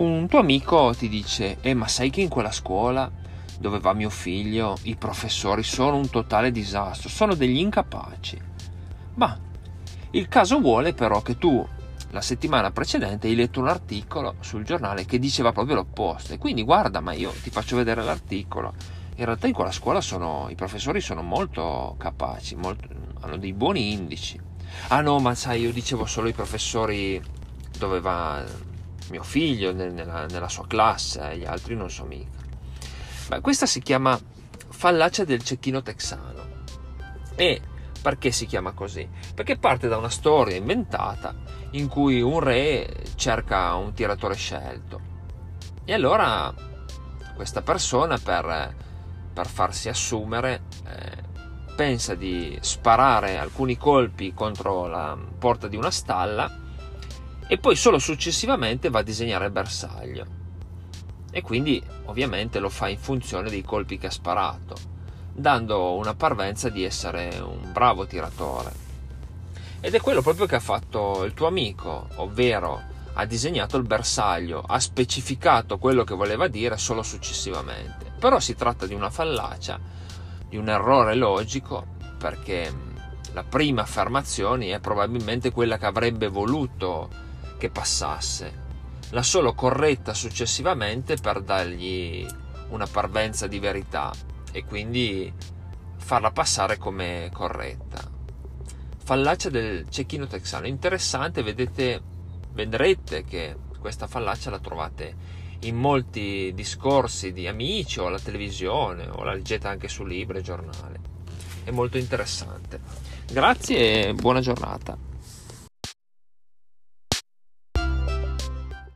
un tuo amico ti dice, eh ma sai che in quella scuola dove va mio figlio i professori sono un totale disastro, sono degli incapaci. Ma il caso vuole però che tu la settimana precedente hai letto un articolo sul giornale che diceva proprio l'opposto. E quindi guarda ma io ti faccio vedere l'articolo. In realtà in quella scuola sono, i professori sono molto capaci molto, hanno dei buoni indici. Ah no ma sai io dicevo solo i professori dove va mio figlio nella, nella sua classe gli altri non so mica Beh, questa si chiama fallacia del cecchino texano e perché si chiama così? Perché parte da una storia inventata in cui un re cerca un tiratore scelto. E allora questa persona per, per farsi assumere eh, pensa di sparare alcuni colpi contro la porta di una stalla e poi solo successivamente va a disegnare il bersaglio. E quindi ovviamente lo fa in funzione dei colpi che ha sparato dando una parvenza di essere un bravo tiratore. Ed è quello proprio che ha fatto il tuo amico, ovvero ha disegnato il bersaglio, ha specificato quello che voleva dire solo successivamente. Però si tratta di una fallacia, di un errore logico, perché la prima affermazione è probabilmente quella che avrebbe voluto che passasse, la solo corretta successivamente per dargli una parvenza di verità e quindi farla passare come corretta. Fallacia del cecchino texano, interessante, vedete, vedrete che questa fallacia la trovate in molti discorsi di amici o alla televisione o la leggete anche su libri e giornali. È molto interessante. Grazie e buona giornata.